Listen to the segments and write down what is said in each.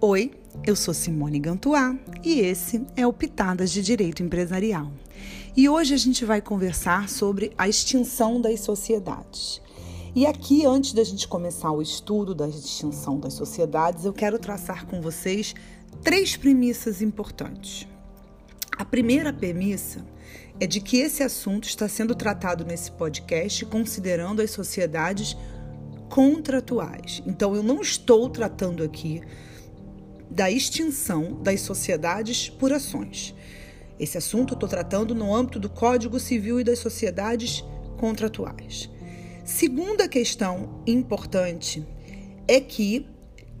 Oi, eu sou Simone Gantuá e esse é o Pitadas de Direito Empresarial. E hoje a gente vai conversar sobre a extinção das sociedades. E aqui, antes da gente começar o estudo da extinção das sociedades, eu quero traçar com vocês três premissas importantes. A primeira premissa é de que esse assunto está sendo tratado nesse podcast considerando as sociedades contratuais. Então, eu não estou tratando aqui da extinção das sociedades por ações. Esse assunto eu estou tratando no âmbito do Código Civil e das sociedades contratuais. Segunda questão importante é que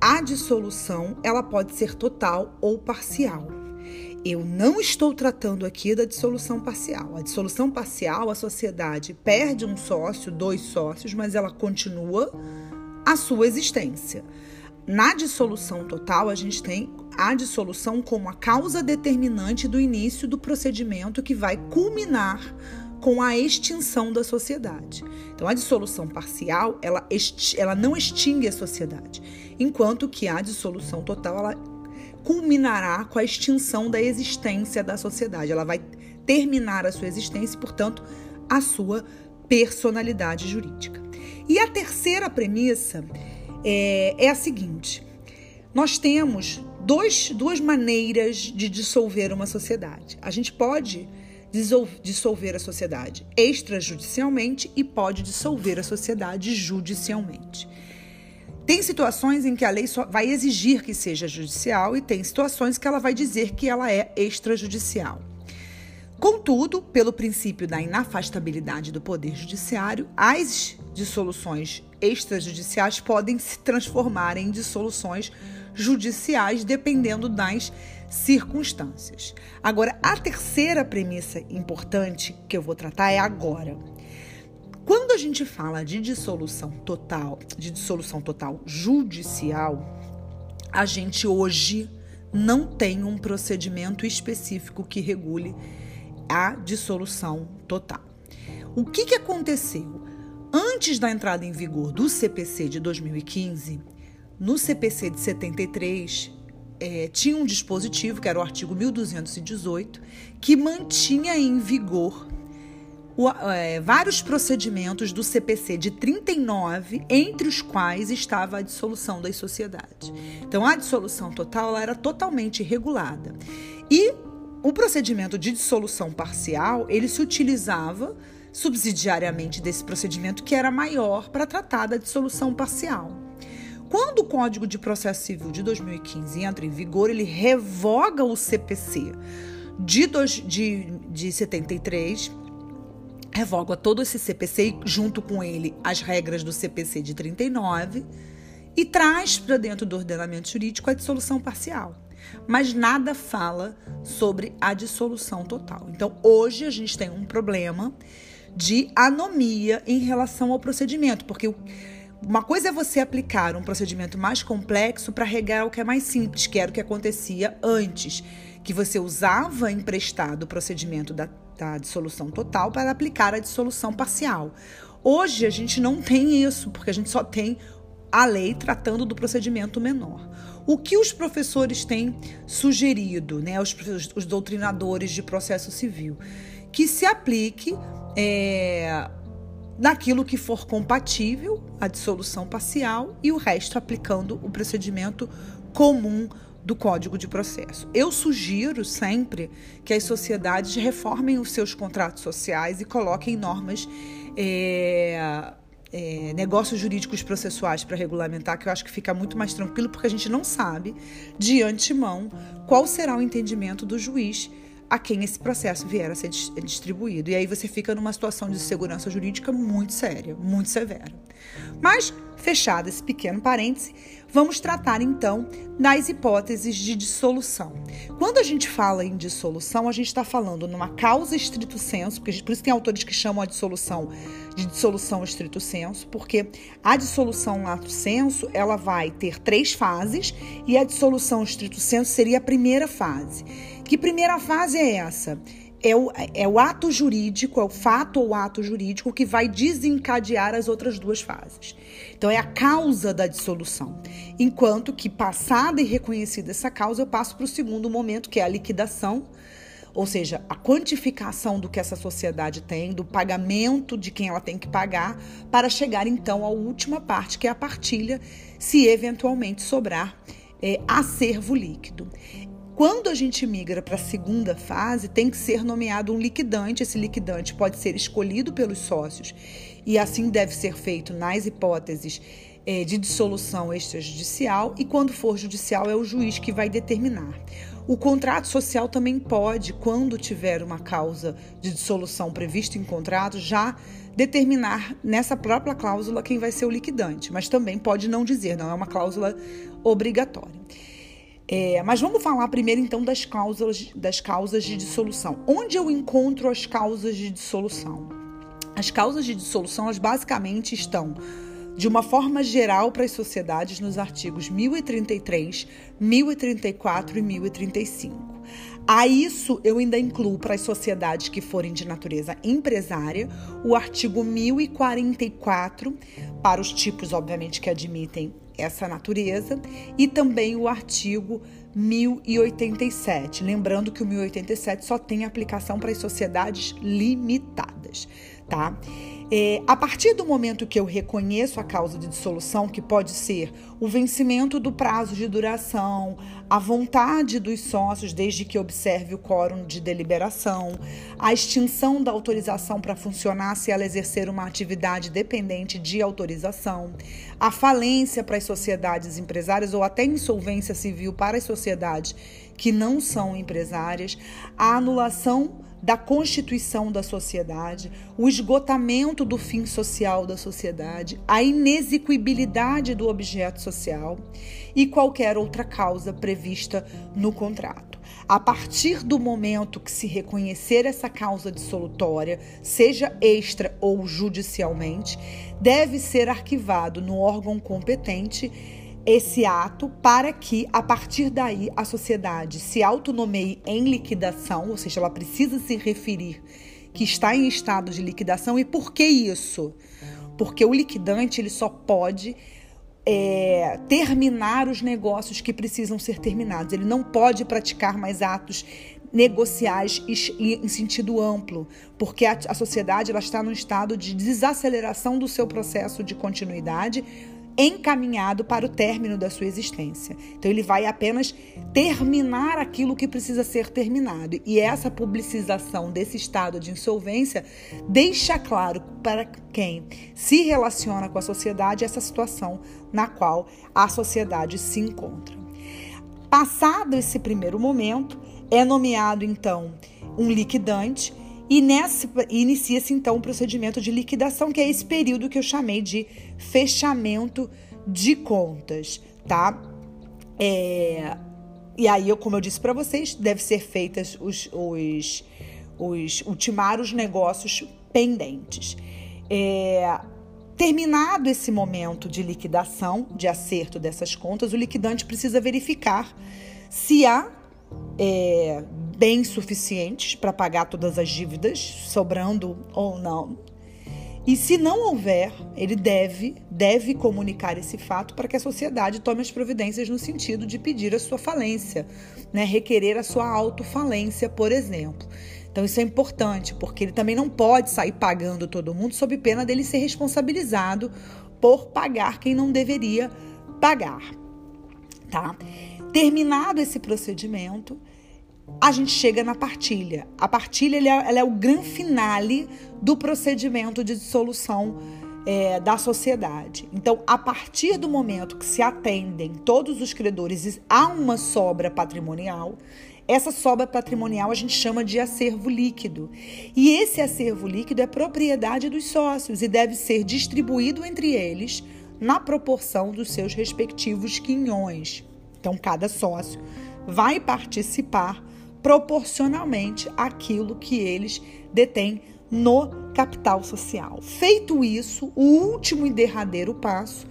a dissolução ela pode ser total ou parcial. Eu não estou tratando aqui da dissolução parcial. A dissolução parcial, a sociedade perde um sócio, dois sócios, mas ela continua a sua existência. Na dissolução total, a gente tem a dissolução como a causa determinante do início do procedimento que vai culminar com a extinção da sociedade. Então, a dissolução parcial, ela, ela não extingue a sociedade, enquanto que a dissolução total, ela culminará com a extinção da existência da sociedade. Ela vai terminar a sua existência e, portanto, a sua personalidade jurídica. E a terceira premissa é, é a seguinte: nós temos dois, duas maneiras de dissolver uma sociedade. A gente pode dissolver a sociedade extrajudicialmente e pode dissolver a sociedade judicialmente. Tem situações em que a lei só vai exigir que seja judicial e tem situações que ela vai dizer que ela é extrajudicial. Contudo, pelo princípio da inafastabilidade do Poder Judiciário, as dissoluções extrajudiciais podem se transformar em dissoluções judiciais dependendo das circunstâncias. Agora, a terceira premissa importante que eu vou tratar é agora. Quando a gente fala de dissolução total, de dissolução total judicial, a gente hoje não tem um procedimento específico que regule a dissolução total. O que, que aconteceu? Antes da entrada em vigor do CPC de 2015, no CPC de 73, é, tinha um dispositivo, que era o artigo 1218, que mantinha em vigor o, é, vários procedimentos do CPC de 39, entre os quais estava a dissolução das sociedades. Então, a dissolução total era totalmente regulada. O procedimento de dissolução parcial, ele se utilizava subsidiariamente desse procedimento que era maior para tratar da dissolução parcial. Quando o Código de Processo Civil de 2015 entra em vigor, ele revoga o CPC de, dois, de, de 73, revoga todo esse CPC e, junto com ele, as regras do CPC de 39 e traz para dentro do ordenamento jurídico a dissolução parcial mas nada fala sobre a dissolução total. Então, hoje a gente tem um problema de anomia em relação ao procedimento, porque uma coisa é você aplicar um procedimento mais complexo para regar o que é mais simples, que era o que acontecia antes, que você usava emprestado o procedimento da, da dissolução total para aplicar a dissolução parcial. Hoje a gente não tem isso, porque a gente só tem a lei tratando do procedimento menor. O que os professores têm sugerido, né, os, os doutrinadores de processo civil? Que se aplique é, naquilo que for compatível, a dissolução parcial, e o resto aplicando o procedimento comum do Código de Processo. Eu sugiro sempre que as sociedades reformem os seus contratos sociais e coloquem normas. É, é, negócios jurídicos processuais para regulamentar, que eu acho que fica muito mais tranquilo, porque a gente não sabe de antemão qual será o entendimento do juiz a quem esse processo vier a ser distribuído. E aí você fica numa situação de segurança jurídica muito séria, muito severa. Mas, fechado esse pequeno parêntese, vamos tratar então das hipóteses de dissolução. Quando a gente fala em dissolução, a gente está falando numa causa estrito senso, porque por isso tem autores que chamam a dissolução de dissolução estrito senso, porque a dissolução lato senso ela vai ter três fases e a dissolução estrito senso seria a primeira fase. Que primeira fase é essa? é o, é o ato jurídico, é o fato ou ato jurídico que vai desencadear as outras duas fases. Então, é a causa da dissolução. Enquanto que, passada e reconhecida essa causa, eu passo para o segundo momento, que é a liquidação, ou seja, a quantificação do que essa sociedade tem, do pagamento de quem ela tem que pagar, para chegar então à última parte, que é a partilha, se eventualmente sobrar é, acervo líquido. Quando a gente migra para a segunda fase, tem que ser nomeado um liquidante. Esse liquidante pode ser escolhido pelos sócios e assim deve ser feito nas hipóteses é, de dissolução extrajudicial. E quando for judicial, é o juiz que vai determinar. O contrato social também pode, quando tiver uma causa de dissolução prevista em contrato, já determinar nessa própria cláusula quem vai ser o liquidante, mas também pode não dizer, não é uma cláusula obrigatória. É, mas vamos falar primeiro então das causas, das causas de dissolução. Onde eu encontro as causas de dissolução? As causas de dissolução, elas basicamente estão de uma forma geral para as sociedades nos artigos 1033, 1034 e 1035. A isso eu ainda incluo para as sociedades que forem de natureza empresária o artigo 1044 para os tipos, obviamente, que admitem essa natureza e também o artigo 1087. Lembrando que o 1087 só tem aplicação para as sociedades limitadas, tá? É, a partir do momento que eu reconheço a causa de dissolução, que pode ser o vencimento do prazo de duração, a vontade dos sócios, desde que observe o quórum de deliberação, a extinção da autorização para funcionar se ela exercer uma atividade dependente de autorização, a falência para as sociedades empresárias ou até insolvência civil para as sociedades que não são empresárias, a anulação da constituição da sociedade, o esgotamento do fim social da sociedade, a inexequibilidade do objeto social e qualquer outra causa prevista no contrato. A partir do momento que se reconhecer essa causa dissolutória, seja extra ou judicialmente, deve ser arquivado no órgão competente esse ato para que, a partir daí, a sociedade se autonomeie em liquidação, ou seja, ela precisa se referir que está em estado de liquidação. E por que isso? Porque o liquidante ele só pode é, terminar os negócios que precisam ser terminados. Ele não pode praticar mais atos negociais em sentido amplo, porque a, a sociedade ela está num estado de desaceleração do seu processo de continuidade encaminhado para o término da sua existência. Então ele vai apenas terminar aquilo que precisa ser terminado. E essa publicização desse estado de insolvência deixa claro para quem se relaciona com a sociedade essa situação na qual a sociedade se encontra. Passado esse primeiro momento, é nomeado então um liquidante e inicia-se então o procedimento de liquidação, que é esse período que eu chamei de fechamento de contas, tá? É, e aí, como eu disse para vocês, deve ser feitas os, os, os ultimar os negócios pendentes. É, terminado esse momento de liquidação, de acerto dessas contas, o liquidante precisa verificar se há é, bens suficientes para pagar todas as dívidas, sobrando ou não. E se não houver, ele deve, deve comunicar esse fato para que a sociedade tome as providências no sentido de pedir a sua falência, né? requerer a sua autofalência, por exemplo. Então isso é importante, porque ele também não pode sair pagando todo mundo sob pena dele ser responsabilizado por pagar quem não deveria pagar, tá? Terminado esse procedimento, a gente chega na partilha. A partilha é, ela é o grande finale do procedimento de dissolução é, da sociedade. Então, a partir do momento que se atendem todos os credores há uma sobra patrimonial, essa sobra patrimonial a gente chama de acervo líquido. E esse acervo líquido é propriedade dos sócios e deve ser distribuído entre eles na proporção dos seus respectivos quinhões. Então, cada sócio vai participar proporcionalmente àquilo que eles detêm no capital social. Feito isso, o último e derradeiro passo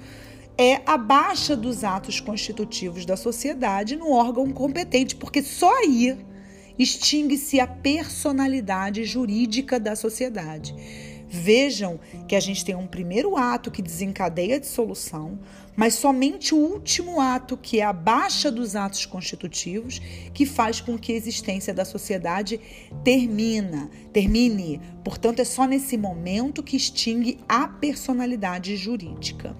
é a baixa dos atos constitutivos da sociedade no órgão competente, porque só aí extingue-se a personalidade jurídica da sociedade. Vejam que a gente tem um primeiro ato que desencadeia a dissolução, mas somente o último ato, que é a baixa dos atos constitutivos, que faz com que a existência da sociedade termina, termine. Portanto, é só nesse momento que extingue a personalidade jurídica.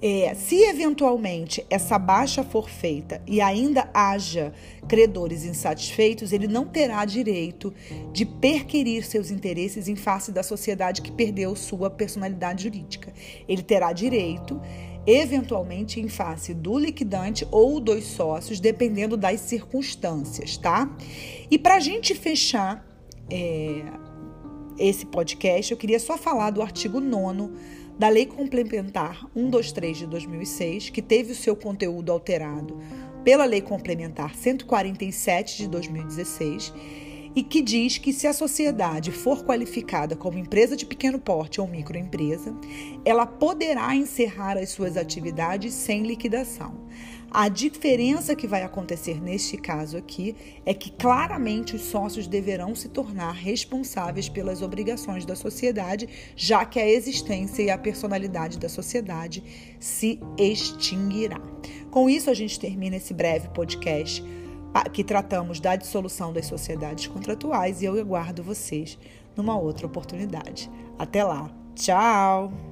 É, se eventualmente essa baixa for feita e ainda haja credores insatisfeitos, ele não terá direito de perquerir seus interesses em face da sociedade que perdeu sua personalidade jurídica. Ele terá direito, eventualmente, em face do liquidante ou dos sócios, dependendo das circunstâncias, tá? E para a gente fechar é, esse podcast, eu queria só falar do artigo 9 da Lei Complementar 123 de 2006, que teve o seu conteúdo alterado pela Lei Complementar 147 de 2016 e que diz que se a sociedade for qualificada como empresa de pequeno porte ou microempresa, ela poderá encerrar as suas atividades sem liquidação. A diferença que vai acontecer neste caso aqui é que claramente os sócios deverão se tornar responsáveis pelas obrigações da sociedade, já que a existência e a personalidade da sociedade se extinguirá. Com isso, a gente termina esse breve podcast que tratamos da dissolução das sociedades contratuais e eu aguardo vocês numa outra oportunidade. Até lá. Tchau!